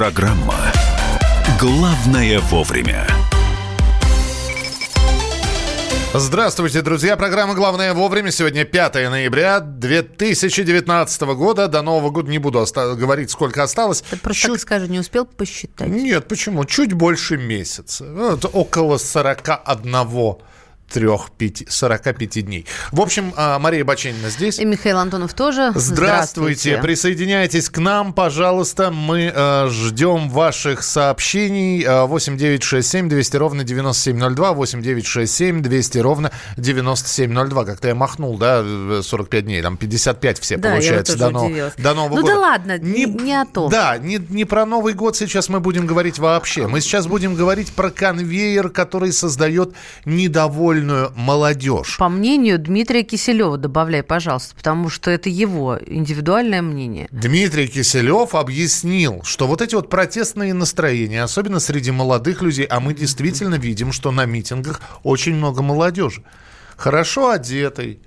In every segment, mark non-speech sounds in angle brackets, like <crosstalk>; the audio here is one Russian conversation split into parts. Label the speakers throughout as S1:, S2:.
S1: Программа «Главное вовремя».
S2: Здравствуйте, друзья. Программа «Главное вовремя». Сегодня 5 ноября 2019 года. До Нового года не буду оста- говорить, сколько осталось.
S3: Ты просто
S2: Чуть-
S3: так скажи, не успел посчитать?
S2: Нет, почему? Чуть больше месяца. Ну, это около 41 трех, пяти, 45 дней. В общем, а, Мария Баченина здесь.
S3: И Михаил Антонов тоже.
S2: Здравствуйте. Присоединяйтесь к нам, пожалуйста. Мы э, ждем ваших сообщений. Э, 8967 200 ровно 9702. 8967 200 ровно 9702. Как-то я махнул, да, э, 45 дней. Там 55 все
S3: Да,
S2: получается до, но-
S3: удивилась.
S2: до Нового
S3: Ну
S2: года.
S3: да ладно, не- не о том.
S2: Да, не, не про Новый год сейчас мы будем говорить вообще. Мы сейчас будем говорить про конвейер, который создает недовольную молодежь.
S3: По мнению Дмитрия Киселева, добавляй, пожалуйста, потому что это его индивидуальное мнение.
S2: Дмитрий Киселев объяснил, что вот эти вот протестные настроения, особенно среди молодых людей, а мы действительно видим, что на митингах очень много молодежи, хорошо одетой,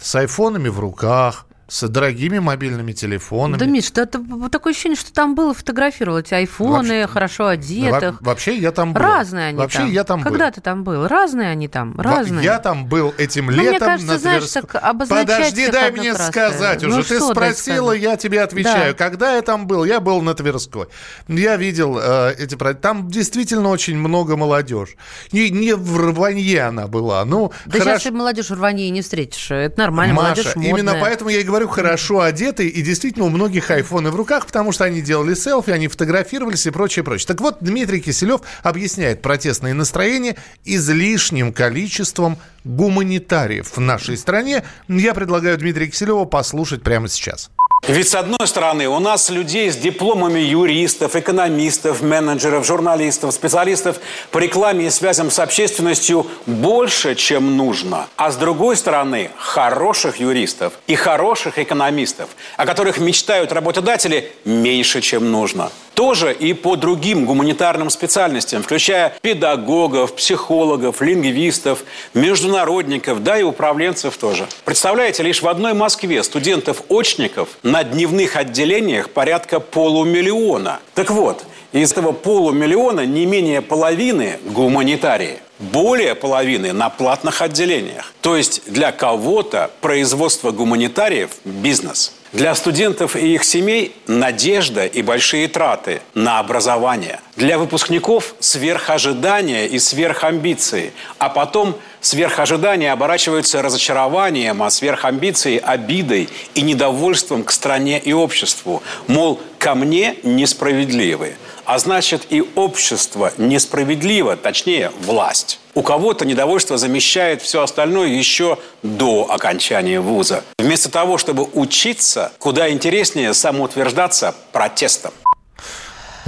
S2: с айфонами в руках, с дорогими мобильными телефонами.
S3: Да, Миш, да, это такое ощущение, что там было, фотографировал эти айфоны,
S2: Вообще-
S3: хорошо
S2: Во-
S3: одетых.
S2: вообще я там был.
S3: Разные они
S2: Вообще
S3: там.
S2: я там
S3: Когда
S2: был.
S3: ты там был? Разные они там,
S2: Во-
S3: разные.
S2: Я там был этим
S3: Ну, мне
S2: летом
S3: кажется,
S2: на
S3: знаешь, так обозначать
S2: Подожди, дай мне
S3: красное.
S2: сказать
S3: Ну,
S2: уже. Ты спросила, я тебе отвечаю.
S3: Да.
S2: Когда я там был? Я был на Тверской. Я видел э, эти... Там действительно очень много молодежи. Не, не в рванье она была. Ну,
S3: Да сейчас
S2: хорошо.
S3: и молодежь в рванье не встретишь. Это нормально,
S2: Маша,
S3: молодежь модная.
S2: именно поэтому я и говорю хорошо одетые, и действительно у многих айфоны в руках, потому что они делали селфи, они фотографировались и прочее, прочее. Так вот, Дмитрий Киселев объясняет протестные настроения излишним количеством гуманитариев в нашей стране. Я предлагаю Дмитрия Киселева послушать прямо сейчас.
S4: Ведь, с одной стороны, у нас людей с дипломами юристов, экономистов, менеджеров, журналистов, специалистов по рекламе и связям с общественностью больше, чем нужно. А с другой стороны, хороших юристов и хороших экономистов, о которых мечтают работодатели, меньше, чем нужно. Тоже и по другим гуманитарным специальностям, включая педагогов, психологов, лингвистов, международников, да и управленцев тоже. Представляете, лишь в одной Москве студентов-очников на дневных отделениях порядка полумиллиона. Так вот, из этого полумиллиона не менее половины гуманитарии. Более половины на платных отделениях. То есть для кого-то производство гуманитариев – бизнес. Для студентов и их семей – надежда и большие траты на образование. Для выпускников – сверхожидания и сверхамбиции. А потом сверхожидания оборачиваются разочарованием, а сверхамбиции – обидой и недовольством к стране и обществу. Мол, ко мне несправедливы. А значит, и общество несправедливо, точнее, власть. У кого-то недовольство замещает все остальное еще до окончания вуза. Вместо того, чтобы учиться, куда интереснее самоутверждаться протестом.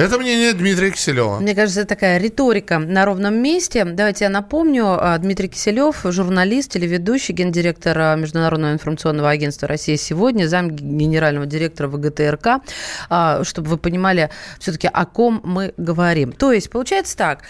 S2: Это мнение Дмитрия Киселева.
S3: Мне кажется, это такая риторика на ровном месте. Давайте я напомню. а, Дмитрий Киселев, журналист, телеведущий, гендиректор а, Международного информационного агентства «Россия сегодня», зам генерального директора ВГТРК, А, чтобы вы понимали все-таки, о ком мы говорим. То есть, получается так,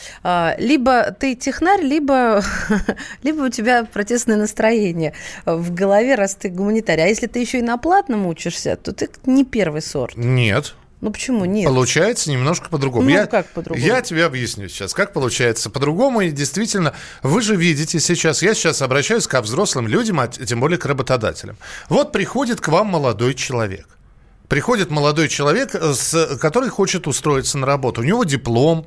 S3: либо ты технарь, либо, <laughs> либо у тебя протестное настроение в голове, раз ты гуманитарий. А если ты еще и на платном учишься, то ты не первый сорт.
S2: Нет.
S3: Ну почему нет?
S2: Получается немножко по-другому.
S3: Ну,
S2: я,
S3: как по-другому?
S2: Я тебе объясню сейчас, как получается по-другому. И действительно, вы же видите сейчас, я сейчас обращаюсь ко взрослым людям, а тем более к работодателям. Вот приходит к вам молодой человек. Приходит молодой человек, э, который хочет устроиться на работу. У него диплом,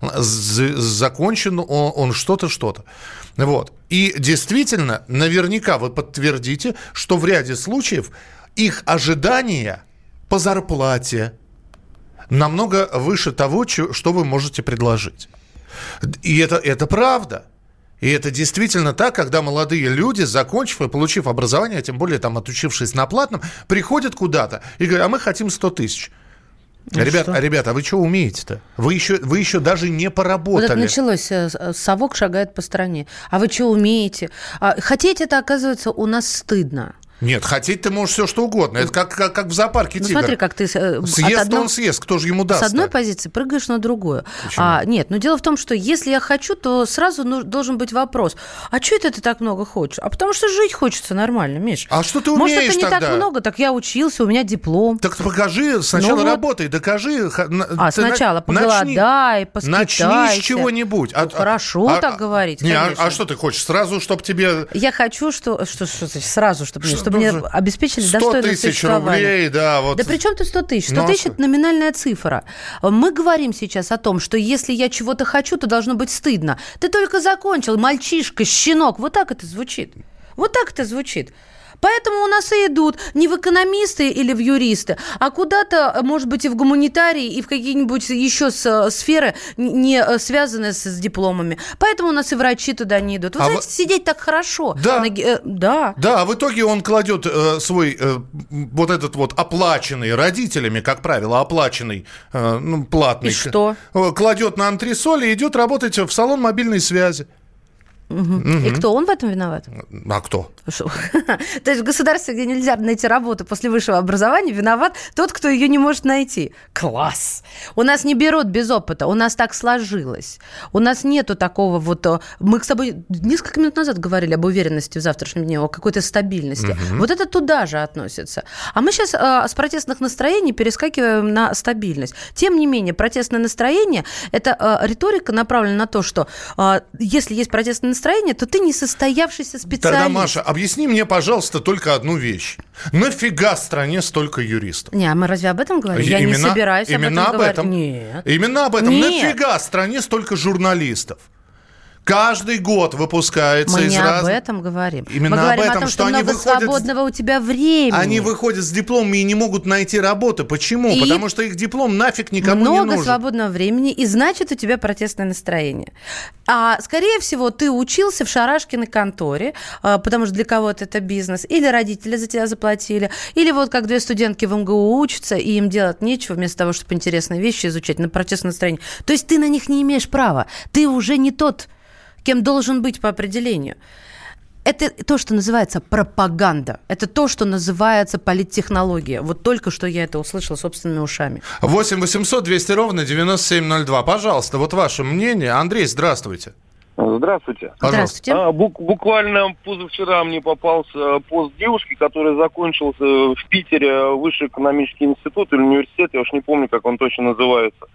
S2: закончен он, он что-то, что-то. Вот. И действительно, наверняка вы подтвердите, что в ряде случаев их ожидания по зарплате, намного выше того, что вы можете предложить. И это, это правда. И это действительно так, когда молодые люди, закончив и получив образование, а тем более там отучившись на платном, приходят куда-то и говорят, а мы хотим 100 тысяч. Ну ребят, что? ребята, а вы что умеете-то? Вы еще, вы еще даже не поработали. Вот
S3: это началось, э, э, совок шагает по стране. А вы что умеете? А, хотеть это, оказывается, у нас стыдно.
S2: Нет, хотеть ты можешь все что угодно. Это как, как, как в зоопарке ну,
S3: тигр. смотри, как ты... Э,
S2: съест одного, он съест, кто же ему даст?
S3: С одной позиции прыгаешь на другую. А, нет, но дело в том, что если я хочу, то сразу ну, должен быть вопрос. А что это ты так много хочешь? А потому что жить хочется нормально, Миш.
S2: А что ты умеешь
S3: Может, это не
S2: тогда?
S3: так много, так я учился, у меня диплом.
S2: Так покажи, сначала ну, работай, докажи.
S3: А, сначала поголодай,
S2: начни, начни с чего-нибудь.
S3: Ну, а, хорошо а, так говорить,
S2: не, а, а что ты хочешь? Сразу, чтобы тебе...
S3: Я хочу, что... Что, что, что сразу, чтобы, что, чтобы мне обеспечили 100 достойное
S2: тысяч рублей, да. Вот.
S3: Да при чем тут 100 тысяч? 100 тысяч – это номинальная цифра. Мы говорим сейчас о том, что если я чего-то хочу, то должно быть стыдно. Ты только закончил, мальчишка, щенок. Вот так это звучит. Вот так это звучит. Поэтому у нас и идут не в экономисты или в юристы, а куда-то, может быть, и в гуманитарии, и в какие-нибудь еще сферы, не э, связанные с, дипломами. Поэтому у нас и врачи туда не идут. Вы а знаете, в... сидеть так хорошо.
S2: Да. На... Э, да. Да, а в итоге он кладет э, свой э, вот этот вот оплаченный родителями, как правило, оплаченный, э, ну, платный. И
S3: что?
S2: Э, кладет на антресоли и идет работать в салон мобильной связи.
S3: Угу. Угу. И кто он в этом виноват?
S2: А кто? <laughs>
S3: То есть в государстве, где нельзя найти работу после высшего образования, виноват тот, кто ее не может найти. Класс! У нас не берут без опыта, у нас так сложилось. У нас нету такого вот... Э, мы с тобой несколько минут назад говорили об уверенности в завтрашнем дне, о какой-то стабильности. Угу. Вот это туда же относится. А мы сейчас а, с протестных настроений перескакиваем на стабильность. Тем не менее, протестное настроение – это а, риторика направлена на то, что а, если есть протестное настроение, настроение, то ты не состоявшийся специалист.
S2: Тогда, Маша, объясни мне, пожалуйста, только одну вещь. Нафига стране столько юристов?
S3: Не, а мы разве об этом говорим? Я именно, не собираюсь
S2: именно
S3: об этом, об
S2: этом
S3: говорить. Нет.
S2: Именно об этом. Нет. Нафига стране столько журналистов? Каждый год выпускается
S3: Мы
S2: из
S3: не
S2: раз...
S3: об этом говорим.
S2: Именно
S3: Мы говорим
S2: об этом,
S3: о том,
S2: что,
S3: что
S2: они
S3: много
S2: выходят...
S3: свободного у тебя времени.
S2: Они выходят с дипломами и не могут найти работы. Почему? И Потому что их диплом нафиг никому не нужен.
S3: Много свободного времени, и значит у тебя протестное настроение. А скорее всего, ты учился в Шарашкиной конторе, а, потому что для кого-то это бизнес, или родители за тебя заплатили, или вот как две студентки в МГУ учатся, и им делать нечего, вместо того, чтобы интересные вещи изучать на протестное настроение. То есть ты на них не имеешь права. Ты уже не тот кем должен быть по определению. Это то, что называется пропаганда. Это то, что называется политтехнология. Вот только что я это услышала собственными ушами.
S2: 8 800 200 ровно 9702. Пожалуйста, вот ваше мнение. Андрей, здравствуйте.
S5: Здравствуйте.
S3: Здравствуйте.
S5: А, бук- буквально позавчера мне попался пост девушки, которая закончила в Питере высший экономический институт или университет, я уж не помню, как он точно называется,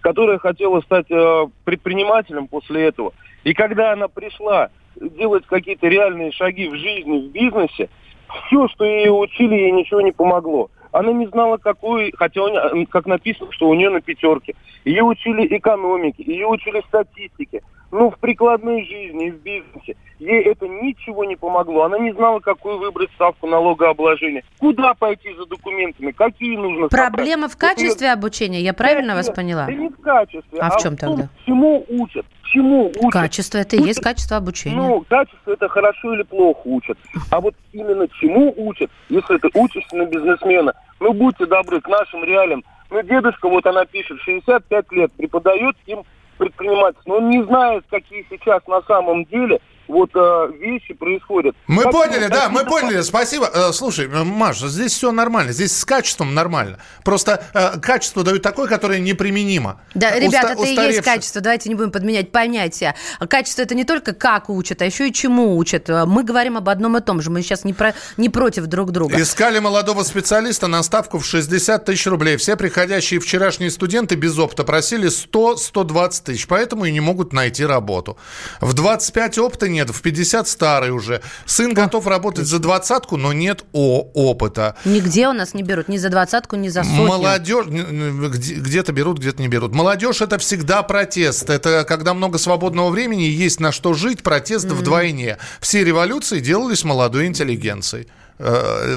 S5: которая хотела стать э, предпринимателем после этого – и когда она пришла делать какие-то реальные шаги в жизни, в бизнесе, все, что ее учили, ей ничего не помогло. Она не знала, какой, хотя, он, как написано, что у нее на пятерке. Ее учили экономике, ее учили статистике. Ну, в прикладной жизни, в бизнесе. Ей это ничего не помогло. Она не знала, какую выбрать ставку налогообложения. Куда пойти за документами, какие нужно
S3: Проблема собрать. в качестве вот, обучения, я правильно нет, вас поняла?
S5: Да не в качестве,
S3: а, а в чем в том,
S5: тогда? Чему учат? Чему учат?
S3: Качество, это и есть качество обучения.
S5: Ну, качество это хорошо или плохо учат. А вот именно чему учат, если ты учишься на бизнесмена, ну, будьте добры, к нашим реалиям. Ну, дедушка, вот она пишет, 65 лет, преподает им предпринимательство. Но он не знает, какие сейчас на самом деле вот э, вещи происходят.
S2: Мы как поняли, да, мы поняли, спасибо. Э, слушай, э, Маша, здесь все нормально, здесь с качеством нормально. Просто э, качество дают такое, которое неприменимо.
S3: Да, Уста- ребята, это устаревшее. и есть качество, давайте не будем подменять понятия. Качество это не только как учат, а еще и чему учат. Мы говорим об одном и том же, мы сейчас не, про, не против друг друга.
S2: Искали молодого специалиста на ставку в 60 тысяч рублей. Все приходящие вчерашние студенты без опыта просили 100-120 тысяч, поэтому и не могут найти работу. В 25 опыта нет, в 50 старый уже. Сын готов работать за двадцатку, но нет о опыта.
S3: Нигде у нас не берут, ни за двадцатку, ни за сотню.
S2: Молодежь, где-то берут, где-то не берут. Молодежь это всегда протест. Это когда много свободного времени, есть на что жить, протест mm-hmm. вдвойне. Все революции делались молодой интеллигенцией. Э,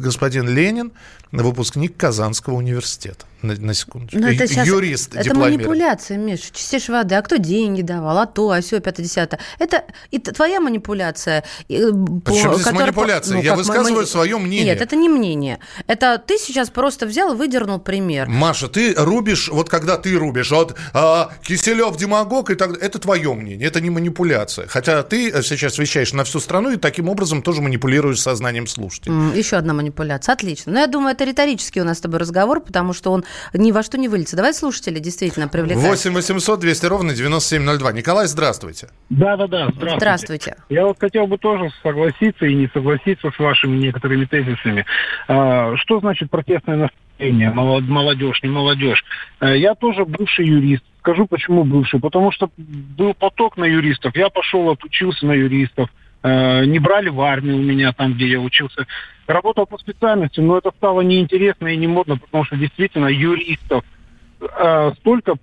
S2: господин Ленин, выпускник Казанского университета. На, на секундочку.
S3: Ну, это сейчас,
S2: Юрист,
S3: Это манипуляция, Миша. Чистишь воды. А кто деньги давал? А то, а все, пятое, десятое. Это и твоя манипуляция.
S2: Причем здесь которая, манипуляция? Ну, Я высказываю мы, свое мнение.
S3: Нет, это не мнение. Это ты сейчас просто взял и выдернул пример.
S2: Маша, ты рубишь, вот когда ты рубишь, вот а, Киселев демагог, и так это твое мнение, это не манипуляция. Хотя ты сейчас вещаешь на всю страну и таким образом тоже манипулируешь сознанием слушателей.
S3: Еще одна манипуляция. Отлично. Но я думаю, это риторический у нас с тобой разговор, потому что он ни во что не выльется. Давай слушатели действительно привлекать.
S2: 8 800 200 ровно 9702. Николай, здравствуйте.
S6: Да-да-да, здравствуйте.
S3: Здравствуйте.
S6: Я вот хотел бы тоже согласиться и не согласиться с вашими некоторыми тезисами. А, что значит протестное настроение? Молодежь, не молодежь. А, я тоже бывший юрист. Скажу, почему бывший. Потому что был поток на юристов. Я пошел, отучился на юристов. Э, не брали в армию у меня там, где я учился. Работал по специальности, но это стало неинтересно и не модно, потому что действительно юристов э, столько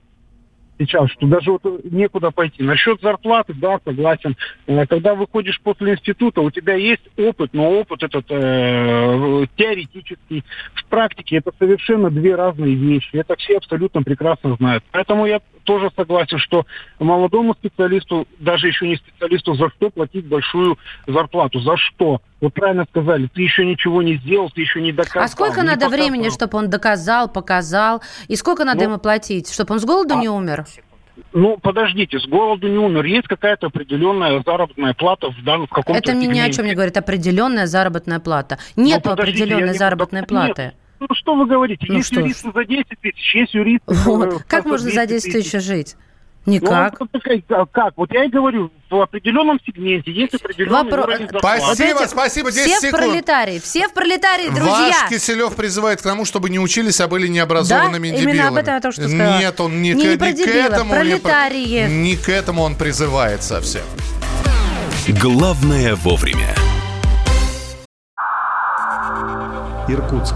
S6: сейчас, что даже вот некуда пойти. Насчет зарплаты, да, согласен. Э, когда выходишь после института, у тебя есть опыт, но опыт этот э, теоретический. В практике это совершенно две разные вещи. Это все абсолютно прекрасно знают. Поэтому я тоже согласен, что молодому специалисту, даже еще не специалисту, за что платить большую зарплату? За что? Вот правильно сказали, ты еще ничего не сделал, ты еще не доказал.
S3: А сколько надо показал. времени, чтобы он доказал, показал? И сколько надо ну, ему платить, чтобы он с голоду а, не умер?
S6: Ну, подождите, с голоду не умер. Есть какая-то определенная заработная плата в данном в каком-то
S3: Это мне ни о чем не говорит. Определенная заработная плата. Нет ну, определенной заработной не... платы. Нет.
S6: Ну, что вы говорите? Ну, есть юристы за 10 тысяч, есть юристы...
S3: Вот. Как можно за 10 тысяч жить? Никак. Ну,
S6: как? Вот я и говорю, в определенном сегменте есть определенный
S2: Вопро... уровень Спасибо, вот спасибо, 10
S3: все
S2: секунд.
S3: в пролетарии, все в пролетарии, друзья.
S2: Ваш Киселев призывает к тому, чтобы не учились, а были необразованными
S3: да?
S2: дебилами.
S3: именно об этом я что сказала.
S2: Нет, он не, не, к, не, не к этому.
S3: Пролетарии.
S2: Не, не к этому он призывает совсем.
S1: Главное вовремя.
S7: Иркутск.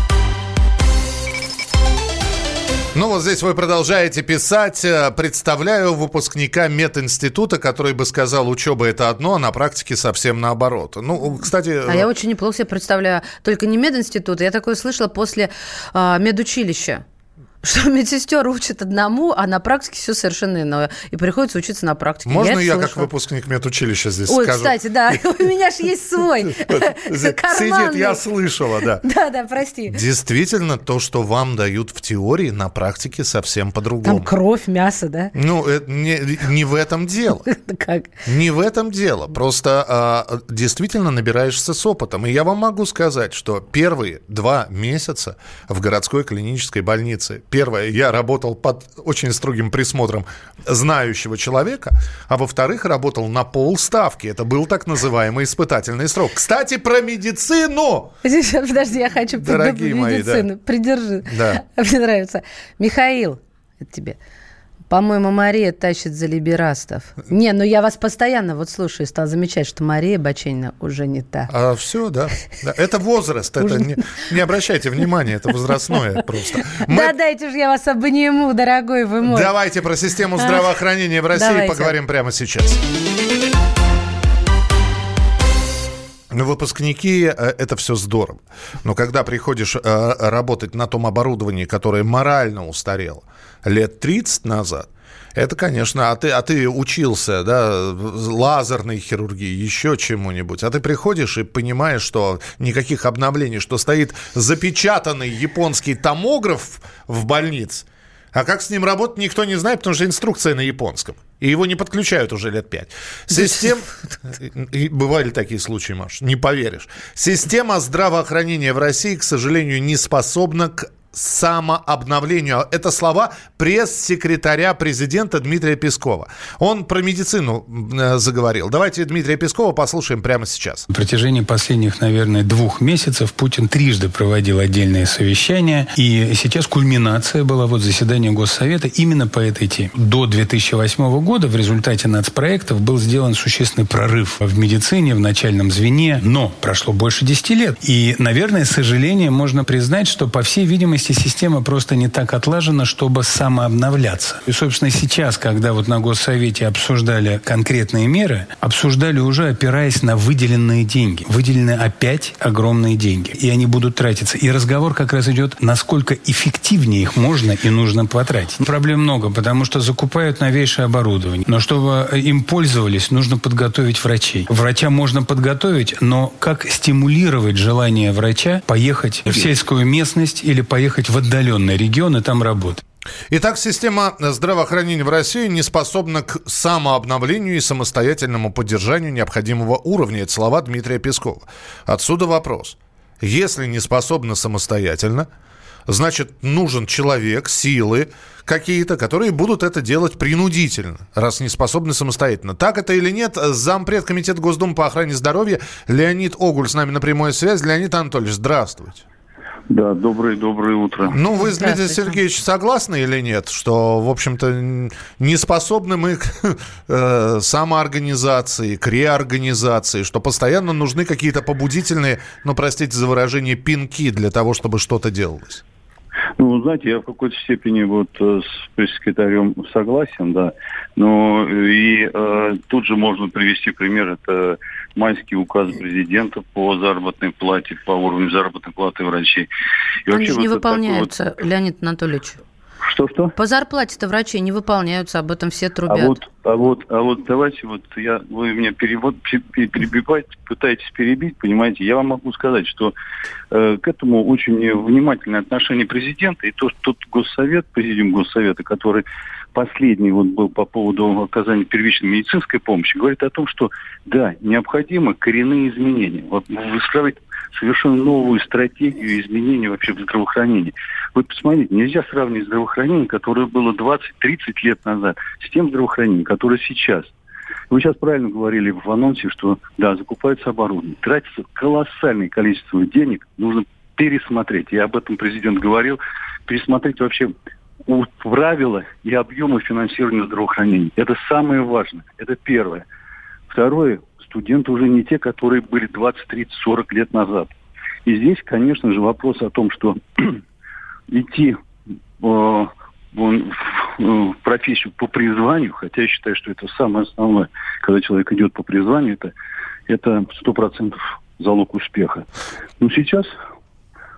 S2: Ну вот здесь вы продолжаете писать. Э, представляю выпускника мединститута, который бы сказал, учеба это одно, а на практике совсем наоборот. Ну, кстати...
S3: А я очень неплохо себе представляю. Только не мединститут. Я такое слышала после э, медучилища что <laughs> медсестер учат одному, а на практике все совершенно иное. И приходится учиться на практике.
S2: Можно я, я как выпускник медучилища здесь
S3: Ой,
S2: скажу?
S3: кстати, да, <laughs> у меня же есть свой <laughs>
S2: Сидит, я слышала, да.
S3: Да, да, прости.
S2: Действительно, то, что вам дают в теории, на практике совсем по-другому.
S3: Там кровь, мясо, да?
S2: Ну, не, не в этом дело.
S3: Как?
S2: Не в этом дело. Просто а, действительно набираешься с опытом. И я вам могу сказать, что первые два месяца в городской клинической больнице Первое, я работал под очень строгим присмотром знающего человека, а во-вторых, работал на полставки. Это был так называемый испытательный срок. Кстати, про медицину!
S3: Подожди, я хочу
S2: Дорогие медицину. Мои, да.
S3: Придержи.
S2: Да.
S3: Мне нравится. Михаил, это тебе. По-моему, Мария тащит за либерастов. Не, ну я вас постоянно вот слушаю, стал замечать, что Мария Баченина уже не та.
S2: А все, да. да. Это возраст, это не, не обращайте внимания, это возрастное просто.
S3: Мы... Да, дайте же я вас обниму, дорогой вы мой.
S2: Давайте про систему здравоохранения в России Давайте. поговорим прямо сейчас. Ну, выпускники э, – это все здорово. Но когда приходишь э, работать на том оборудовании, которое морально устарело лет 30 назад, это, конечно, а ты, а ты учился, да, лазерной хирургии, еще чему-нибудь, а ты приходишь и понимаешь, что никаких обновлений, что стоит запечатанный японский томограф в больнице, а как с ним работать, никто не знает, потому что инструкция на японском. И его не подключают уже лет пять. Систем... И бывали такие случаи, Маш, не поверишь. Система здравоохранения в России, к сожалению, не способна к самообновлению. Это слова пресс-секретаря президента Дмитрия Пескова. Он про медицину э, заговорил. Давайте Дмитрия Пескова послушаем прямо сейчас.
S8: На протяжении последних, наверное, двух месяцев Путин трижды проводил отдельные совещания. И сейчас кульминация была вот заседание Госсовета именно по этой теме. До 2008 года в результате нацпроектов был сделан существенный прорыв в медицине, в начальном звене. Но прошло больше 10 лет. И, наверное, с сожалением можно признать, что, по всей видимости, части система просто не так отлажена, чтобы самообновляться. И, собственно, сейчас, когда вот на Госсовете обсуждали конкретные меры, обсуждали уже опираясь на выделенные деньги. Выделены опять огромные деньги. И они будут тратиться. И разговор как раз идет, насколько эффективнее их можно и нужно потратить. Проблем много, потому что закупают новейшее оборудование. Но чтобы им пользовались, нужно подготовить врачей. Врача можно подготовить, но как стимулировать желание врача поехать в сельскую местность или поехать поехать в отдаленный регион и там работать.
S2: Итак, система здравоохранения в России не способна к самообновлению и самостоятельному поддержанию необходимого уровня. Это слова Дмитрия Пескова. Отсюда вопрос. Если не способна самостоятельно, значит, нужен человек, силы какие-то, которые будут это делать принудительно, раз не способны самостоятельно. Так это или нет, зампред Комитета Госдумы по охране здоровья Леонид Огуль с нами на прямой связи. Леонид Анатольевич, здравствуйте.
S9: Да, доброе, доброе утро.
S2: Ну, вы с Дмитрием Сергеевичем согласны или нет, что, в общем-то, не способны мы к э, самоорганизации, к реорганизации, что постоянно нужны какие-то побудительные, ну, простите за выражение, пинки для того, чтобы что-то делалось?
S9: Ну, знаете, я в какой-то степени вот э, с пресс-секретарем согласен, да. Но э, и э, тут же можно привести пример. Это майский указ президента по заработной плате, по уровню заработной платы врачей.
S3: И Они же не выполняются, вот... Леонид Анатольевич.
S9: Что-что?
S3: По зарплате-то врачи не выполняются, об этом все трубят.
S9: А вот, а вот, а вот давайте вот я, вы меня перевод, перебиваете, пытаетесь перебить, понимаете, я вам могу сказать, что э, к этому очень внимательное отношение президента и то, что тот госсовет, президиум госсовета, который последний вот был по поводу оказания первичной медицинской помощи, говорит о том, что да, необходимы коренные изменения. Вот выстраивать совершенно новую стратегию изменений вообще в здравоохранении. Вот посмотрите, нельзя сравнивать здравоохранение, которое было 20-30 лет назад, с тем здравоохранением, которое сейчас. Вы сейчас правильно говорили в анонсе, что да, закупается оборудование, тратится колоссальное количество денег, нужно пересмотреть. Я об этом президент говорил, пересмотреть вообще правила и объемы финансирования здравоохранения. Это самое важное. Это первое. Второе, студенты уже не те, которые были 20, 30, 40 лет назад. И здесь, конечно же, вопрос о том, что <clears throat> идти э, в, в профессию по призванию, хотя я считаю, что это самое основное, когда человек идет по призванию, это это сто процентов залог успеха. Но сейчас,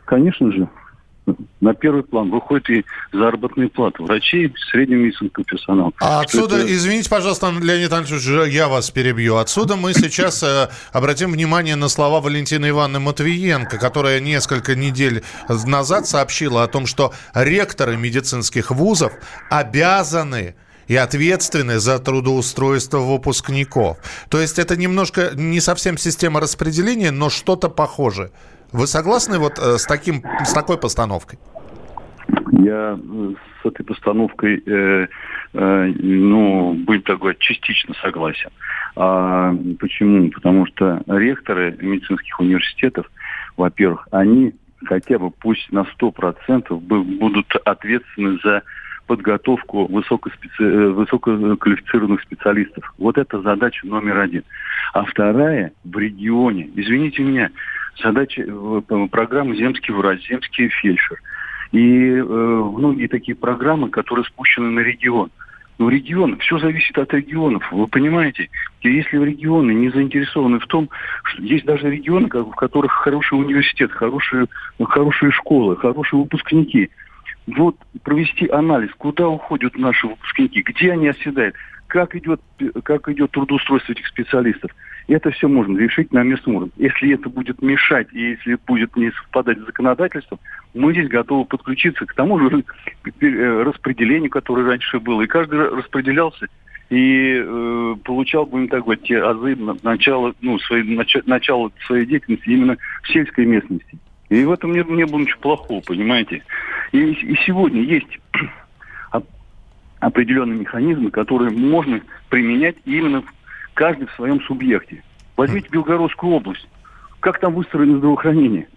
S9: конечно же, на первый план выходит и заработные платы врачей, среднего медицинского персонала.
S2: А отсюда, это... извините, пожалуйста, Леонид Анатольевич, я вас перебью. Отсюда мы сейчас э, обратим внимание на слова Валентины Ивановны Матвиенко, которая несколько недель назад сообщила о том, что ректоры медицинских вузов обязаны и ответственны за трудоустройство выпускников. То есть это немножко не совсем система распределения, но что-то похожее. Вы согласны вот э, с, таким, с такой постановкой?
S9: Я э, с этой постановкой, э, э, ну, будем так говорить, частично согласен. А, почему? Потому что ректоры медицинских университетов, во-первых, они хотя бы пусть на 100% будут ответственны за подготовку высокоспеци... Э, высококвалифицированных специалистов. Вот это задача номер один. А вторая в регионе, извините меня, задача э, программы «Земский врач», «Земский фельдшер». И э, многие такие программы, которые спущены на регион. Но регион, все зависит от регионов, вы понимаете? И если регионы не заинтересованы в том, что есть даже регионы, в которых хороший университет, хорошие, хорошие школы, хорошие выпускники. Вот провести анализ, куда уходят наши выпускники, где они оседают, как идет, как идет трудоустройство этих специалистов – это все можно решить на местном уровне. Если это будет мешать и если будет не совпадать с законодательством, мы здесь готовы подключиться к тому же э, распределению, которое раньше было. И каждый распределялся и э, получал, будем так говорить, те азы начала, ну, своей, нач, начала своей деятельности именно в сельской местности. И в этом не, не было ничего плохого, понимаете. И, и сегодня есть <clears throat> определенные механизмы, которые можно применять именно каждый в своем субъекте. Возьмите Белгородскую область. Как там выстроено здравоохранение?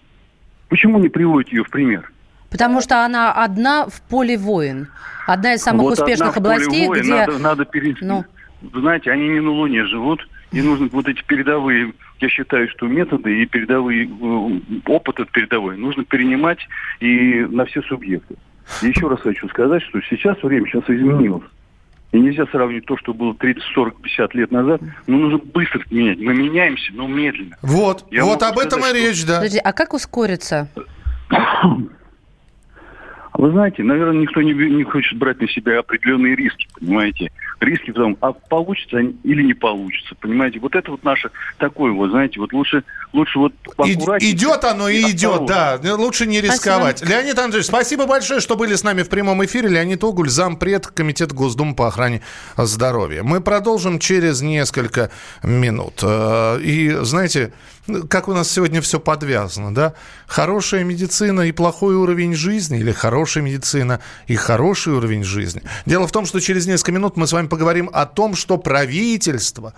S9: Почему не приводите ее в пример?
S3: Потому что она одна в поле воин. Одна из самых вот успешных областей,
S9: воин,
S3: где...
S9: Надо, надо пере... ну... Знаете, они не на Луне живут, и нужно вот эти передовые, я считаю, что методы и передовые, э, опыт этот передовой нужно перенимать и на все субъекты. И еще раз хочу сказать, что сейчас время сейчас изменилось. И нельзя сравнивать то, что было 30, 40, 50 лет назад. Но нужно быстро менять. Мы меняемся, но медленно.
S2: Вот, Я вот об сказать, этом и речь, да.
S3: Подожди, а как ускориться? <coughs>
S9: Вы знаете, наверное, никто не, не хочет брать на себя определенные риски, понимаете? Риски в том, а получится они или не получится, понимаете? Вот это вот наше такое вот, знаете, вот лучше, лучше вот
S2: аккуратнее. Идет оно и идет, да. Лучше не рисковать. Спасибо. Леонид Андреевич, спасибо большое, что были с нами в прямом эфире. Леонид Огуль, зампред Комитета Госдумы по охране здоровья. Мы продолжим через несколько минут. Э, и, знаете, как у нас сегодня все подвязано, да? Хорошая медицина и плохой уровень жизни или хорошая медицина и хороший уровень жизни. Дело в том, что через несколько минут мы с вами поговорим о том, что правительство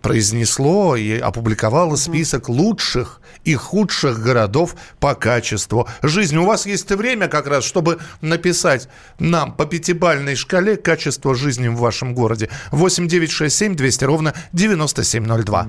S2: произнесло и опубликовало список лучших и худших городов по качеству жизни. У вас есть время как раз, чтобы написать нам по пятибальной шкале качество жизни в вашем городе. 8 9 6 7 200 ровно 9702.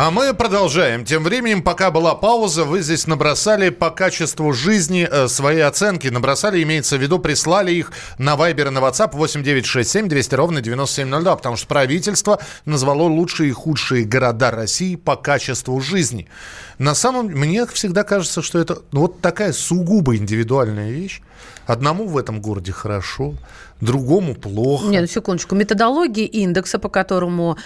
S2: А мы продолжаем. Тем временем, пока была пауза, вы здесь набросали по качеству жизни э, свои оценки. Набросали, имеется в виду, прислали их на Вайбер и на WhatsApp 8967 200 ровно 9702, потому что правительство назвало лучшие и худшие города России по качеству жизни. На самом мне всегда кажется, что это ну, вот такая сугубо индивидуальная вещь. Одному в этом городе хорошо, другому плохо.
S3: Нет, ну секундочку. Методология индекса, по которому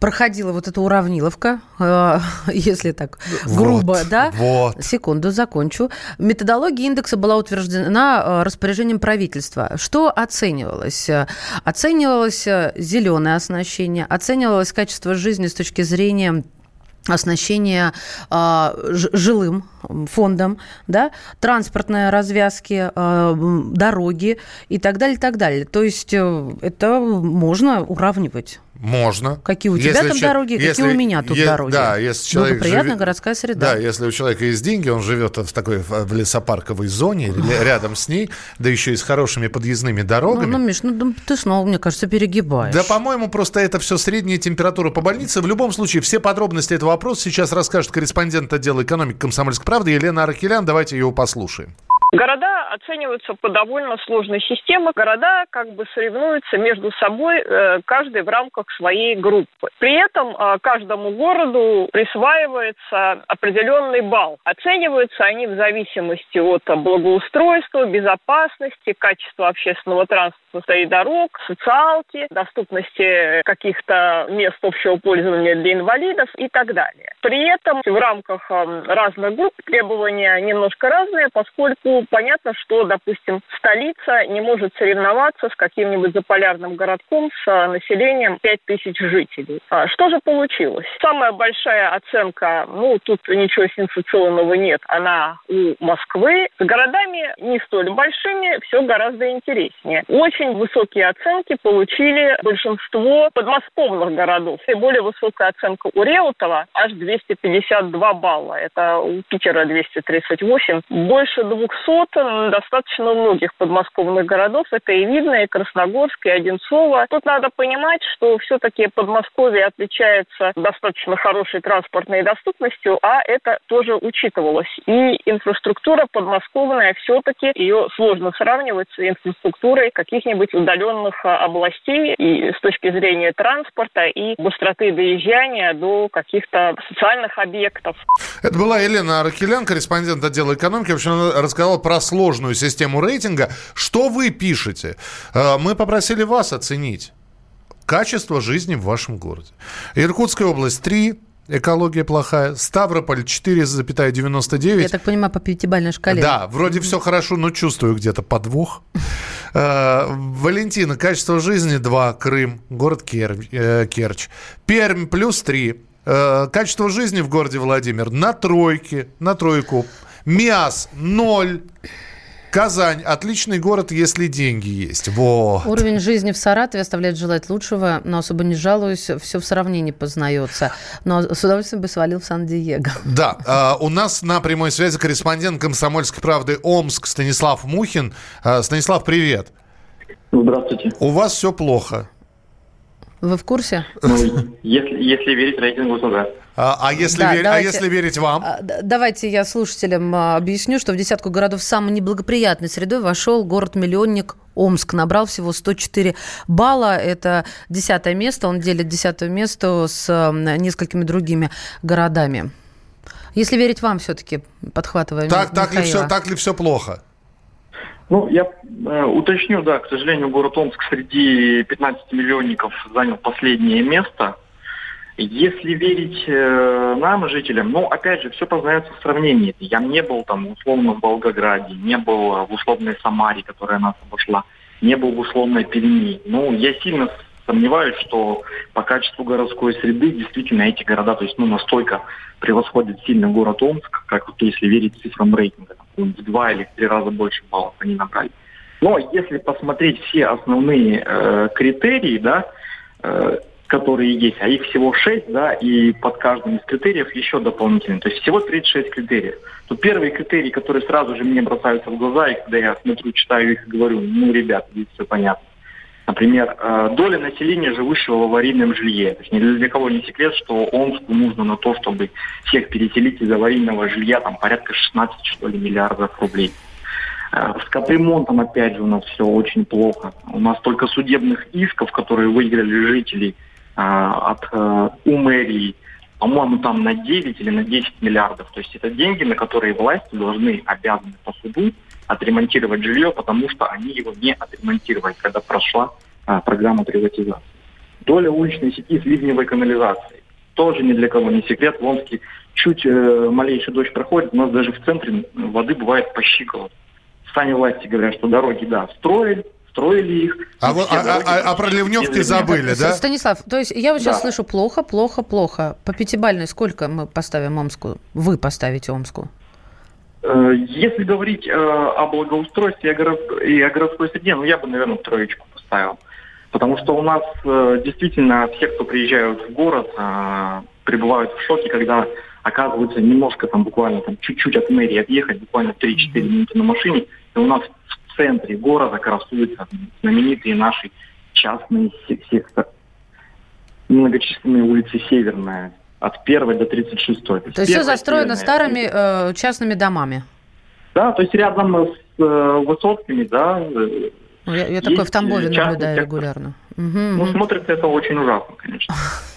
S3: проходила вот эта уравниловка, э, <laughs> если так грубо, вот, да?
S2: Вот.
S3: Секунду, закончу. Методология индекса была утверждена э, распоряжением правительства. Что оценивалось? Оценивалось зеленое оснащение, оценивалось качество жизни с точки зрения оснащение э, жилым фондом, да, транспортные развязки, э, дороги и так далее, и так далее. То есть э, это можно уравнивать.
S2: Можно.
S3: Какие у тебя если там дороги, если, какие у меня тут
S2: е-
S3: дороги.
S2: Да, если человек
S3: Благоприятная
S2: живет,
S3: городская среда.
S2: Да, если у человека есть деньги, он живет в такой в лесопарковой зоне, рядом с ней, да еще и с хорошими подъездными дорогами.
S3: Ну, ну Миш, ну ты снова, мне кажется, перегибаешь.
S2: Да, по-моему, просто это все средняя температура по больнице. В любом случае, все подробности этого вопроса сейчас расскажет корреспондент отдела экономики комсомольской правды Елена Аракелян. Давайте ее послушаем.
S10: Города оцениваются по довольно сложной системе. Города как бы соревнуются между собой, э, каждый в рамках своей группы. При этом э, каждому городу присваивается определенный балл. Оцениваются они в зависимости от благоустройства, безопасности, качества общественного транспорта и дорог, социалки, доступности каких-то мест общего пользования для инвалидов и так далее. При этом в рамках э, разных групп требования немножко разные, поскольку понятно, что, допустим, столица не может соревноваться с каким-нибудь заполярным городком с а, населением 5000 жителей. А что же получилось? Самая большая оценка, ну, тут ничего сенсационного нет, она у Москвы. С городами не столь большими, все гораздо интереснее. Очень высокие оценки получили большинство подмосковных городов. И более высокая оценка у Реутова аж 252 балла. Это у Питера 238. Больше 200 высот достаточно многих подмосковных городов. Это и Видно, и Красногорск, и Одинцово. Тут надо понимать, что все-таки Подмосковье отличается достаточно хорошей транспортной доступностью, а это тоже учитывалось. И инфраструктура подмосковная все-таки, ее сложно сравнивать с инфраструктурой каких-нибудь удаленных а, областей и с точки зрения транспорта и быстроты доезжания до каких-то социальных объектов.
S2: Это была Елена Аракелян, корреспондент отдела экономики. В общем, она рассказала про сложную систему рейтинга. Что вы пишете? Э, мы попросили вас оценить качество жизни в вашем городе. Иркутская область 3, экология плохая. Ставрополь 4,99.
S3: Я так понимаю, по пятибалльной шкале.
S2: Да, вроде все хорошо, но чувствую где-то подвох. Э, Валентина, качество жизни 2, Крым, город э, Керчь. Пермь плюс 3. Качество жизни в городе Владимир на тройке, на тройку. Миас 0. Казань – отличный город, если деньги есть. Во.
S3: Уровень жизни в Саратове оставляет желать лучшего, но особо не жалуюсь, все в сравнении познается. Но с удовольствием бы свалил в Сан-Диего.
S2: Да, э, у нас на прямой связи корреспондент «Комсомольской правды» Омск Станислав Мухин. Э, Станислав, привет.
S11: Здравствуйте.
S2: У вас все плохо.
S3: Вы в курсе?
S11: Ну, если, если верить рейтингу, то да.
S2: А, а, если, да, вер... давайте, а если верить вам? А,
S3: давайте я слушателям а, объясню, что в десятку городов с самой неблагоприятной средой вошел город-миллионник Омск. Набрал всего 104 балла. Это десятое место. Он делит десятое место с несколькими другими городами. Если верить вам все-таки, подхватывая
S2: так, так, ли все, так ли все плохо?
S11: Ну, я э, уточню, да, к сожалению, город Омск среди 15 миллионников занял последнее место. Если верить э, нам, жителям, ну, опять же, все познается в сравнении. Я не был там в условном Волгограде, не был в условной Самаре, которая нас обошла, не был в условной Перми. Ну, я сильно сомневаюсь, что по качеству городской среды действительно эти города, то есть, ну, настолько превосходят сильно город Омск, как вот если верить цифрам рейтинга. Там, в два или в три раза больше баллов они набрали. Но если посмотреть все основные э, критерии, да, э, которые есть, а их всего 6, да, и под каждым из критериев еще дополнительно. То есть всего 36 критериев. То первые критерии, которые сразу же мне бросаются в глаза, и когда я смотрю, читаю их и говорю, ну, ребята, здесь все понятно. Например, э, доля населения, живущего в аварийном жилье. То есть ни для кого не секрет, что Омску нужно на то, чтобы всех переселить из аварийного жилья, там порядка 16, что ли, миллиардов рублей. Э, с капремонтом, опять же, у нас все очень плохо. У нас только судебных исков, которые выиграли жители, а, от э, у мэрии, по-моему, там на 9 или на 10 миллиардов. То есть это деньги, на которые власти должны, обязаны по суду отремонтировать жилье, потому что они его не отремонтировали, когда прошла а, программа приватизации. Доля уличной сети с ливневой канализацией. Тоже ни для кого не секрет. В Омске чуть э, малейший дождь проходит, у нас даже в центре воды бывает по щиколотку. Сами власти говорят, что дороги, да, строили, строили их.
S2: А, вот, а, а, а про ливневки забыли, да?
S3: Станислав, то есть я вот сейчас да. слышу плохо, плохо, плохо. По пятибалльной сколько мы поставим Омску? Вы поставите Омску?
S11: Э, если говорить э, о благоустройстве и о, город... и о городской среде, ну я бы, наверное, троечку поставил. Потому что у нас э, действительно все, кто приезжают в город, пребывают в шоке, когда оказывается немножко там буквально там чуть-чуть от мэрии отъехать, буквально 3-4 минуты на машине, и у нас в центре города красуются знаменитые наши частные секторы. Многочисленные улицы Северная, от 1 до 36.
S3: То есть, то есть все застроено старыми э, частными домами?
S11: Да, то есть рядом с э, высотками, да. Э,
S3: ну, я, я такое в Тамбове наблюдаю сектор. регулярно.
S11: Угу, ну, угу. смотрится это очень ужасно, конечно. <laughs>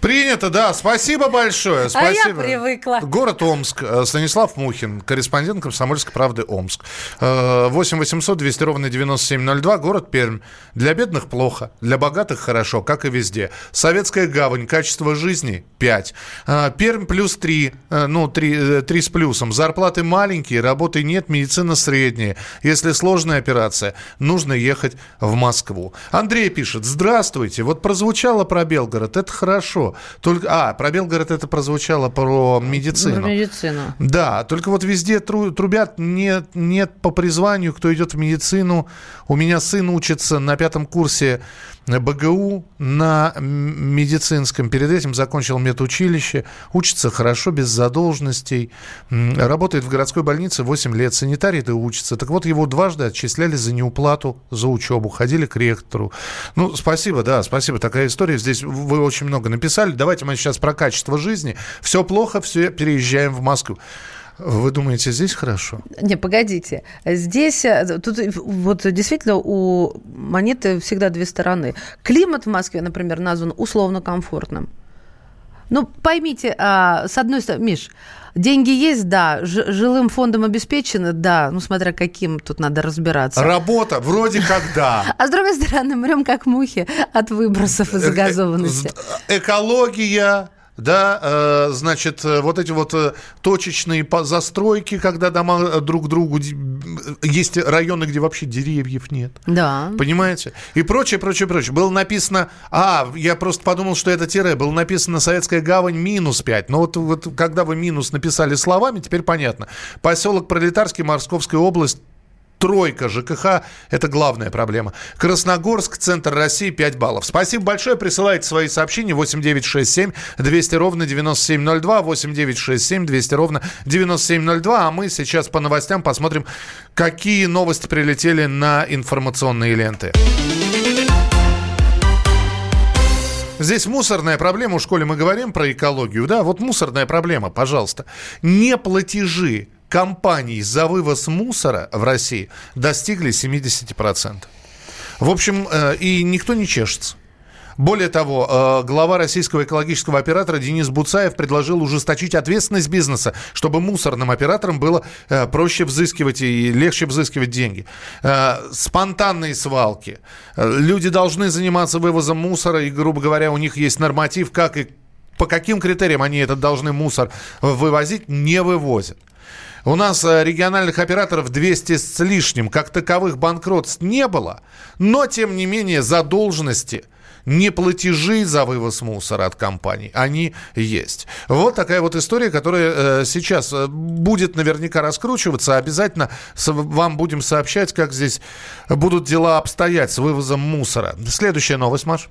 S2: Принято, да. Спасибо большое. Спасибо.
S3: А я привыкла.
S2: Город Омск. Э, Станислав Мухин, корреспондент «Комсомольской правды» Омск. 8 800 200 ровно 9702. Город Пермь. Для бедных плохо, для богатых хорошо, как и везде. Советская гавань. Качество жизни 5. Э, Пермь плюс 3. Э, ну, 3, 3 с плюсом. Зарплаты маленькие, работы нет, медицина средняя. Если сложная операция, нужно ехать в Москву. Андрей пишет. Здравствуйте. Вот прозвучало про Белгород. Это хорошо хорошо. Только, а, про Белгород это прозвучало про медицину.
S3: Про медицину.
S2: Да, только вот везде тру- трубят, нет, нет по призванию, кто идет в медицину. У меня сын учится на пятом курсе БГУ на медицинском. Перед этим закончил медучилище. Учится хорошо, без задолженностей. Работает в городской больнице 8 лет. Санитарий то учится. Так вот, его дважды отчисляли за неуплату за учебу. Ходили к ректору. Ну, спасибо, да, спасибо. Такая история. Здесь вы очень много написали. Давайте мы сейчас про качество жизни. Все плохо, все переезжаем в Москву. Вы думаете, здесь хорошо?
S3: Не, погодите. Здесь, э, тут вот действительно у монеты всегда две стороны. Климат в Москве, например, назван условно комфортным. Ну, поймите, а, с одной стороны, Миш, деньги есть, да, жилым фондом обеспечены, да, ну, смотря каким, тут надо разбираться.
S2: Работа, вроде как да. <laughs>
S3: А с другой стороны, мрем как мухи от выбросов и загазованности.
S2: Экология, да, э, значит, э, вот эти вот э, точечные застройки, когда дома друг другу, есть районы, где вообще деревьев нет.
S3: Да.
S2: Понимаете? И прочее, прочее, прочее. Было написано, а, я просто подумал, что это тире, было написано «Советская гавань» минус 5. Но вот, вот когда вы минус написали словами, теперь понятно. Поселок Пролетарский, Московская область, тройка ЖКХ – это главная проблема. Красногорск, центр России, 5 баллов. Спасибо большое. Присылайте свои сообщения 8967 200 ровно 9702, 8967 200 ровно 9702. А мы сейчас по новостям посмотрим, какие новости прилетели на информационные ленты. Здесь мусорная проблема, в школе мы говорим про экологию, да, вот мусорная проблема, пожалуйста. Не платежи компаний за вывоз мусора в России достигли 70%. В общем, э, и никто не чешется. Более того, э, глава российского экологического оператора Денис Буцаев предложил ужесточить ответственность бизнеса, чтобы мусорным операторам было э, проще взыскивать и легче взыскивать деньги. Спонтанные свалки. Люди должны заниматься вывозом мусора, и, грубо говоря, у них есть норматив, как и по каким критериям они этот должны мусор вывозить, не вывозят. У нас э, региональных операторов 200 с лишним. Как таковых банкротств не было. Но, тем не менее, задолженности не платежи за вывоз мусора от компаний, они есть. Вот такая вот история, которая э, сейчас э, будет наверняка раскручиваться. Обязательно вам будем сообщать, как здесь будут дела обстоять с вывозом мусора. Следующая новость, Маш.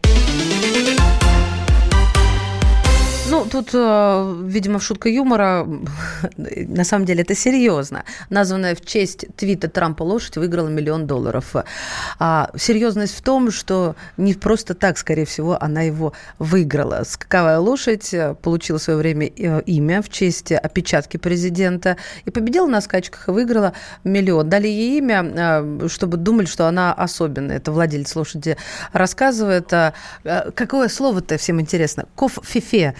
S3: Ну, тут, э, видимо, шутка юмора. На самом деле это серьезно. Названная в честь твита Трампа лошадь выиграла миллион долларов. А серьезность в том, что не просто так, скорее всего, она его выиграла. Скаковая лошадь э, получила в свое время э, имя в честь опечатки президента и победила на скачках и выиграла миллион. Дали ей имя, чтобы думали, что она особенная. Это владелец лошади рассказывает. Какое слово-то всем интересно? Коф-фифе.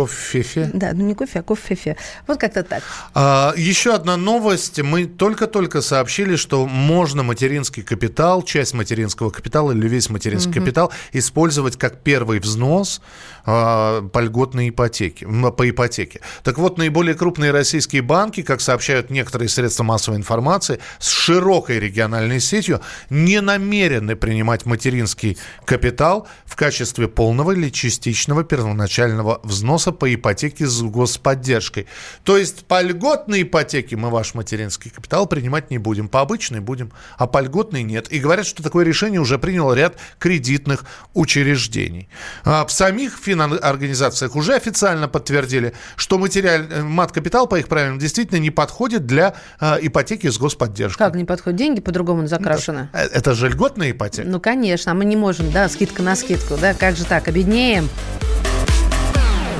S2: Кофе-фефе?
S3: Да, ну не кофе, а кофе-фефе. Вот как-то так.
S2: А, еще одна новость. Мы только-только сообщили, что можно материнский капитал, часть материнского капитала или весь материнский угу. капитал использовать как первый взнос а, по льготной ипотеке, по ипотеке. Так вот, наиболее крупные российские банки, как сообщают некоторые средства массовой информации, с широкой региональной сетью не намерены принимать материнский капитал в качестве полного или частичного первоначального взноса взноса по ипотеке с господдержкой. То есть по льготной ипотеке мы ваш материнский капитал принимать не будем, по обычной будем, а по льготной нет. И говорят, что такое решение уже принял ряд кредитных учреждений. А в самих финорганизациях уже официально подтвердили, что материаль, мат-капитал, по их правилам, действительно не подходит для а, ипотеки с господдержкой.
S3: Как не подходит? Деньги по-другому закрашены.
S2: Э, это же льготная ипотека?
S3: Ну, конечно, а мы не можем, да, скидка на скидку, да, как же так, обеднеем.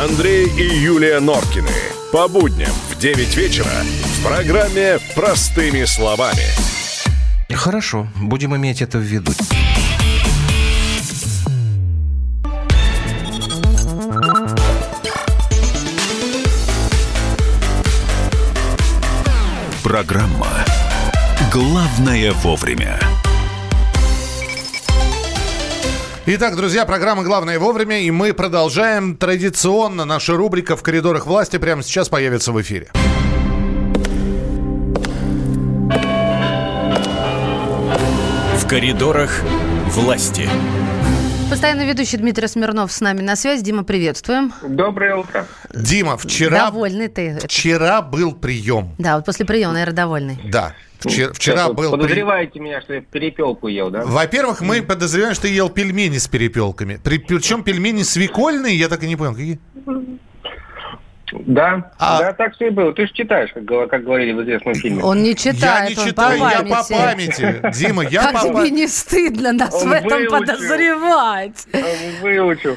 S12: Андрей и Юлия Норкины. По будням в 9 вечера в программе «Простыми словами».
S13: Хорошо, будем иметь это в виду.
S1: Программа «Главное вовремя».
S2: Итак, друзья, программа «Главное вовремя», и мы продолжаем. Традиционно наша рубрика «В коридорах власти» прямо сейчас появится в эфире.
S1: В коридорах власти.
S3: Постоянно ведущий Дмитрий Смирнов с нами на связь. Дима, приветствуем.
S14: Доброе утро.
S2: Дима, вчера,
S3: Довольный ты.
S2: вчера был прием.
S3: Да, вот после приема, наверное, довольный.
S2: Да. Вчера, вчера был
S14: вот
S2: при-
S14: Подозреваете меня, что я перепелку ел, да?
S2: Во-первых, мы подозреваем, что ты ел пельмени с перепелками. При- причем пельмени свекольные, я так и не понял, какие.
S14: Да,
S2: А-
S14: да, так все и было. Ты же читаешь, как, как говорили в известном фильме.
S3: Он не
S2: Я
S3: читает,
S2: не
S3: он
S2: читаю,
S3: по
S2: я по памяти. Дима, я
S3: Как
S2: по
S3: тебе
S2: памяти.
S3: не стыдно нас
S14: Он
S3: в этом
S14: выучил.
S3: подозревать?
S14: Выучил.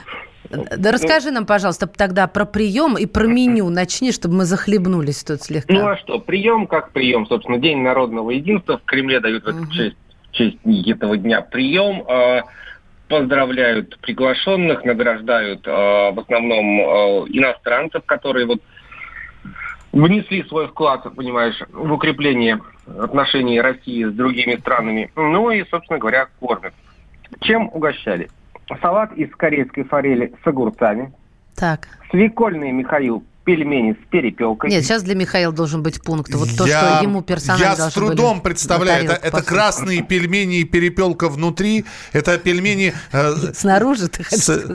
S3: Да расскажи нам, пожалуйста, тогда про прием и про меню. Начни, чтобы мы захлебнулись тут слегка.
S14: Ну а что, прием как прием, собственно, День народного единства в Кремле дают в честь, в честь этого дня прием. э, поздравляют приглашенных, награждают э, в основном э, иностранцев, которые вот внесли свой вклад, понимаешь, в укрепление отношений России с другими странами. Ну и, собственно говоря, кормят. Чем угощали? Салат из корейской форели с огурцами,
S3: Так.
S14: свекольные Михаил пельмени с перепелкой.
S3: Нет, сейчас для Михаила должен быть пункт. Вот то,
S2: я,
S3: что ему персонально
S2: я с трудом
S3: были
S2: представляю, это, это красные пельмени и перепелка внутри, это пельмени... э,
S3: Снаружи ты
S2: с-
S3: сказать?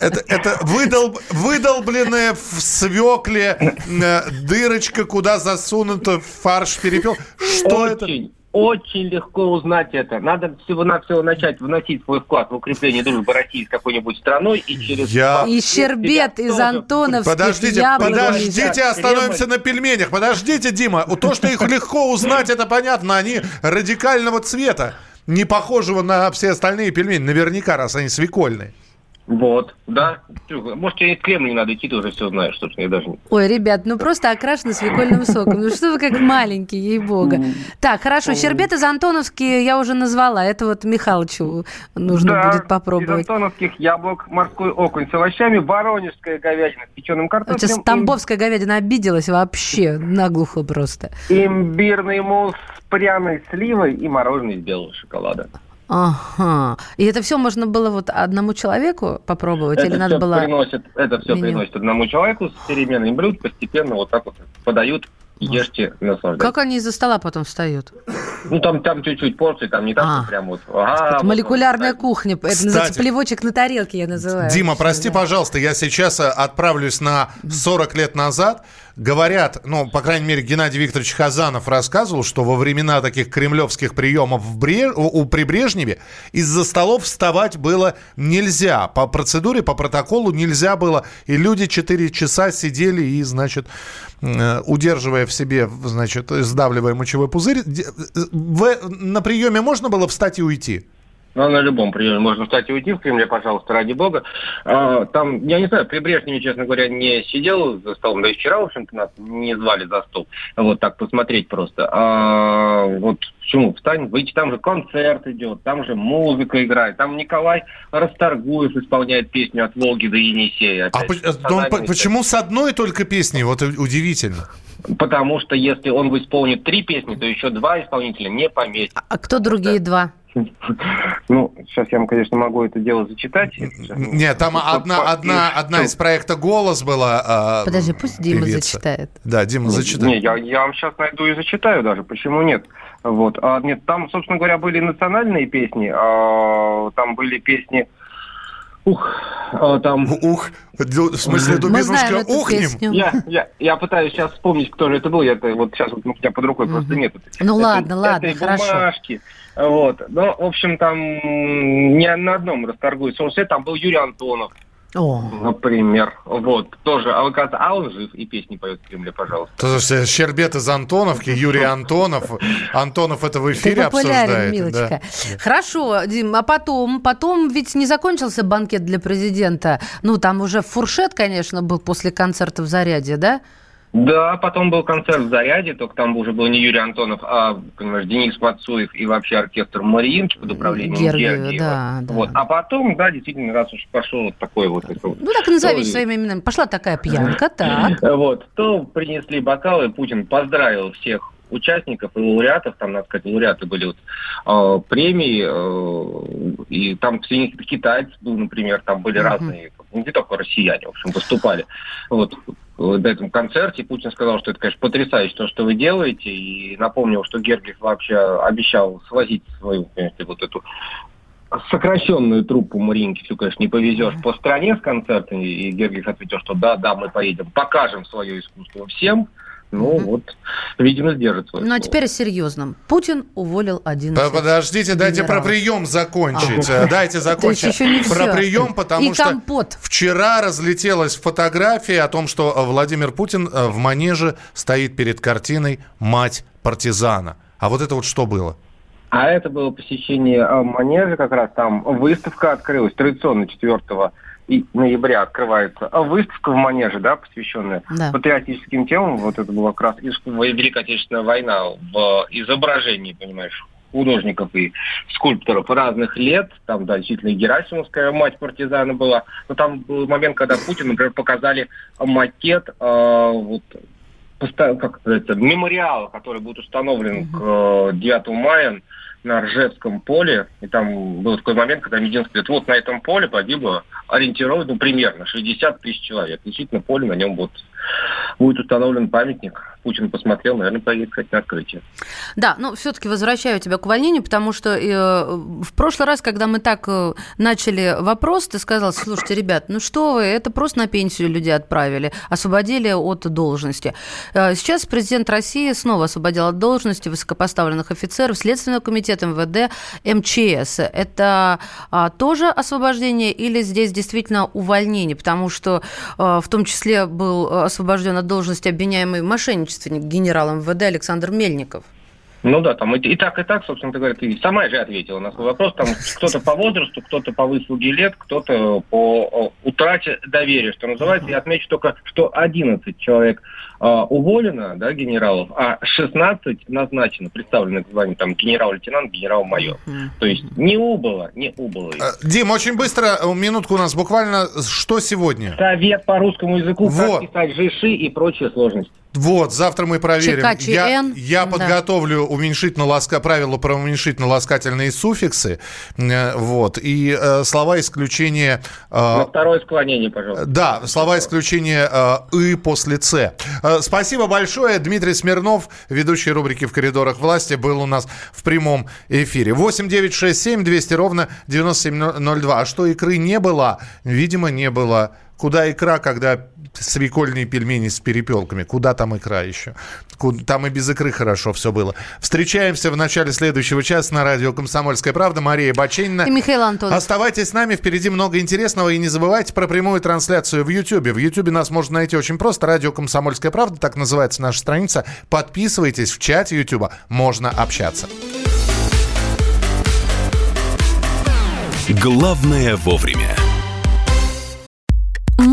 S2: это это выдол- выдолбленная в свекле э, дырочка, куда засунута фарш перепел. Что это?
S14: Очень, легко узнать это. Надо всего-навсего начать вносить свой вклад в укрепление дружбы России с какой-нибудь страной и через...
S2: Я-
S3: И щербет из Антоновских
S2: Подождите,
S3: яблок.
S2: подождите, остановимся на пельменях. Подождите, Дима. То, что их <laughs> легко узнать, это понятно. Они радикального цвета. Не похожего на все остальные пельмени. Наверняка, раз они свекольные.
S14: Вот, да. Может, тебе и к Кремлю не надо идти, ты уже все знаешь, собственно, я даже не...
S3: Ой, ребят, ну просто окрашены свекольным соком. Ну что вы как маленькие, ей-бога. Так, хорошо, щербет из Антоновские я уже назвала. Это вот Михалычу нужно
S14: Да,
S3: будет попробовать.
S14: Из антоновских яблок, морской окунь с овощами, воронежская говядина с печеным картофелем,
S3: Сейчас Тамбовская говядина обиделась вообще наглухо просто.
S14: имбирный мусс с пряной сливой и мороженое из белого шоколада.
S3: Ага. И это все можно было вот одному человеку попробовать?
S14: Это
S3: или надо было...
S14: приносит, это все
S3: меню?
S14: приносит одному человеку с переменной блюд, постепенно вот так вот подают, ешьте, наслаждайтесь.
S3: Как они из-за стола потом встают?
S14: Ну там, там чуть-чуть порции, там не так,
S3: А.
S14: прям вот. ага,
S3: Это
S14: вот
S3: молекулярная кухня. Это
S2: Кстати.
S3: называется плевочек на тарелке, я называю.
S2: Дима, прости, пожалуйста, я сейчас э, отправлюсь на 40 лет назад. Говорят, ну, по крайней мере, Геннадий Викторович Хазанов рассказывал, что во времена таких кремлевских приемов в Бре- у, у при Брежневе из-за столов вставать было нельзя. По процедуре, по протоколу нельзя было. И люди 4 часа сидели и, значит, удерживая в себе, значит, сдавливая мочевой пузырь. Э, в- на приеме можно было встать и уйти?
S14: Ну, на любом приеме можно встать и уйти в Кремле, пожалуйста, ради бога. А, там, я не знаю, при Брежневе, честно говоря, не сидел за столом. Да и вчера, в общем-то, нас не звали за стол. Вот так посмотреть просто. А, вот почему? Встань, выйти, там же концерт идет, там же музыка играет. Там Николай Расторгуев исполняет песню «От Волги до Енисея».
S2: А
S14: Опять
S2: по-
S14: же,
S2: по-
S14: национальный
S2: почему с одной только песней? Вот удивительно.
S14: Потому что если он исполнит три песни, то еще два исполнителя не поместится.
S3: А кто другие два?
S14: Ну, сейчас я вам, конечно, могу это дело зачитать.
S2: Нет, там одна, одна, одна из проекта «Голос» была а,
S3: Подожди, пусть Дима
S2: певица.
S3: зачитает.
S2: Да, Дима,
S14: Не,
S2: зачитай.
S14: Не, я, я вам сейчас найду и зачитаю даже. Почему нет? Вот. А, нет, там, собственно говоря, были национальные песни. а, там были песни... Ух, а, там...
S2: Ух, в смысле,
S3: Дубинушка, ухнем?
S14: Я, я, я пытаюсь сейчас вспомнить, кто же это был. Я, это, вот сейчас вот у меня под рукой просто нет.
S3: Ну
S14: этой-
S3: ладно, ладно,
S14: этой
S3: хорошо.
S14: бумажки. Вот. Ну, в общем, там не на одном расторгует соусет, там был Юрий Антонов.
S3: О.
S14: Например. Вот. Тоже. А, оказывается, а он жив и песни поет в Кремле, пожалуйста.
S2: То есть Щербет из Антоновки, Юрий Антонов. Антонов это в эфире
S3: Ты популярен,
S2: обсуждает.
S3: милочка.
S2: да.
S3: Хорошо, Дим, а потом, потом ведь не закончился банкет для президента. Ну, там уже фуршет, конечно, был после концерта в Заряде, да?
S14: Да, потом был концерт в Заряде, только там уже был не Юрий Антонов, а, понимаешь, Денис Мацуев и вообще оркестр Мариинки под управлением
S3: Гергиева,
S14: Гергиева.
S3: да, да.
S14: Вот. А потом, да, действительно, раз уж пошел вот такой вот...
S3: Ну, так и назови
S14: Ой.
S3: своими именами. Пошла такая пьянка, так.
S14: Вот, то принесли бокалы, Путин поздравил всех участников и лауреатов, там, надо сказать, лауреаты были вот, э, премии, э, и там китаец был, например, там были mm-hmm. разные, не только россияне, в общем, выступали. Вот на этом концерте. Путин сказал, что это, конечно, потрясающе то, что вы делаете, и напомнил, что Гергиев вообще обещал свозить свою, конечно, вот эту сокращенную труппу Маринки, всю, конечно, не повезешь по стране с концертами, и Гергиев ответил, что да, да, мы поедем, покажем свое искусство всем, ну угу. вот, видимо, сдержит свое
S3: Ну а теперь о серьезном. Путин уволил один.
S2: Подождите, дайте про прием закончить. А. Дайте закончить про прием, потому
S3: И
S2: что
S3: компот.
S2: вчера разлетелась фотография о том, что Владимир Путин э, в манеже стоит перед картиной «Мать партизана». А вот это вот что было?
S14: А это было посещение э, манежа, как раз там выставка открылась традиционно 4 и ноября открывается выставка в Манеже, да, посвященная да. патриотическим темам. Вот это была как раз Великая Отечественная война в изображении, понимаешь, художников и скульпторов разных лет. Там, да, действительно, Герасимовская мать партизана была. Но там был момент, когда Путин, например, показали макет э, вот, как это, мемориала, который будет установлен к 9 мая на Ржевском поле, и там был такой момент, когда Мединский говорит, вот на этом поле погибло ориентировочно, примерно 60 тысяч человек. Действительно, поле, на нем будет, будет установлен памятник. Путин посмотрел, наверное, поедет, кстати, на открытие.
S3: Да, но все-таки возвращаю тебя к увольнению, потому что э, в прошлый раз, когда мы так э, начали вопрос, ты сказал, слушайте, ребят, ну что вы, это просто на пенсию люди отправили, освободили от должности. Э, сейчас президент России снова освободил от должности высокопоставленных офицеров Следственного комитета МВД, МЧС. Это а, тоже освобождение или здесь действительно увольнение? Потому что а, в том числе был освобожден от должности обвиняемый в мошенничестве соотечественник генерала МВД Александр Мельников.
S14: Ну да, там и, и так, и так, собственно говоря, ты сама же ответила на свой вопрос. Там кто-то по возрасту, кто-то по выслуге лет, кто-то по утрате доверия, что называется. Я отмечу только, что 11 человек э, уволено, да, генералов, а 16 назначено, представлены к званию там генерал-лейтенант, генерал-майор. То есть не убыло, не убыло.
S2: Э, Дим, очень быстро, э, минутку у нас буквально, что сегодня?
S14: Совет по русскому языку, вот. как писать жиши и прочие сложности.
S2: Вот, завтра мы проверим. Я, я подготовлю да. уменьшительно ласка, правила про уменьшительно-ласкательные суффиксы. Э, вот. И э, слова исключения...
S14: Э, На второе склонение, пожалуйста.
S2: Да, слова исключения э, «и» после «ц». Э, спасибо большое. Дмитрий Смирнов, ведущий рубрики «В коридорах власти», был у нас в прямом эфире. 8 9 6 7 200 ровно 9702. А что икры не было? Видимо, не было Куда икра, когда свекольные пельмени с перепелками? Куда там икра еще? Там и без икры хорошо все было. Встречаемся в начале следующего часа на радио «Комсомольская правда». Мария Баченина.
S3: И Михаил Антонов.
S2: Оставайтесь с нами, впереди много интересного. И не забывайте про прямую трансляцию в YouTube. В YouTube нас можно найти очень просто. Радио «Комсомольская правда», так называется наша страница. Подписывайтесь в чате YouTube. Можно общаться.
S1: Главное вовремя.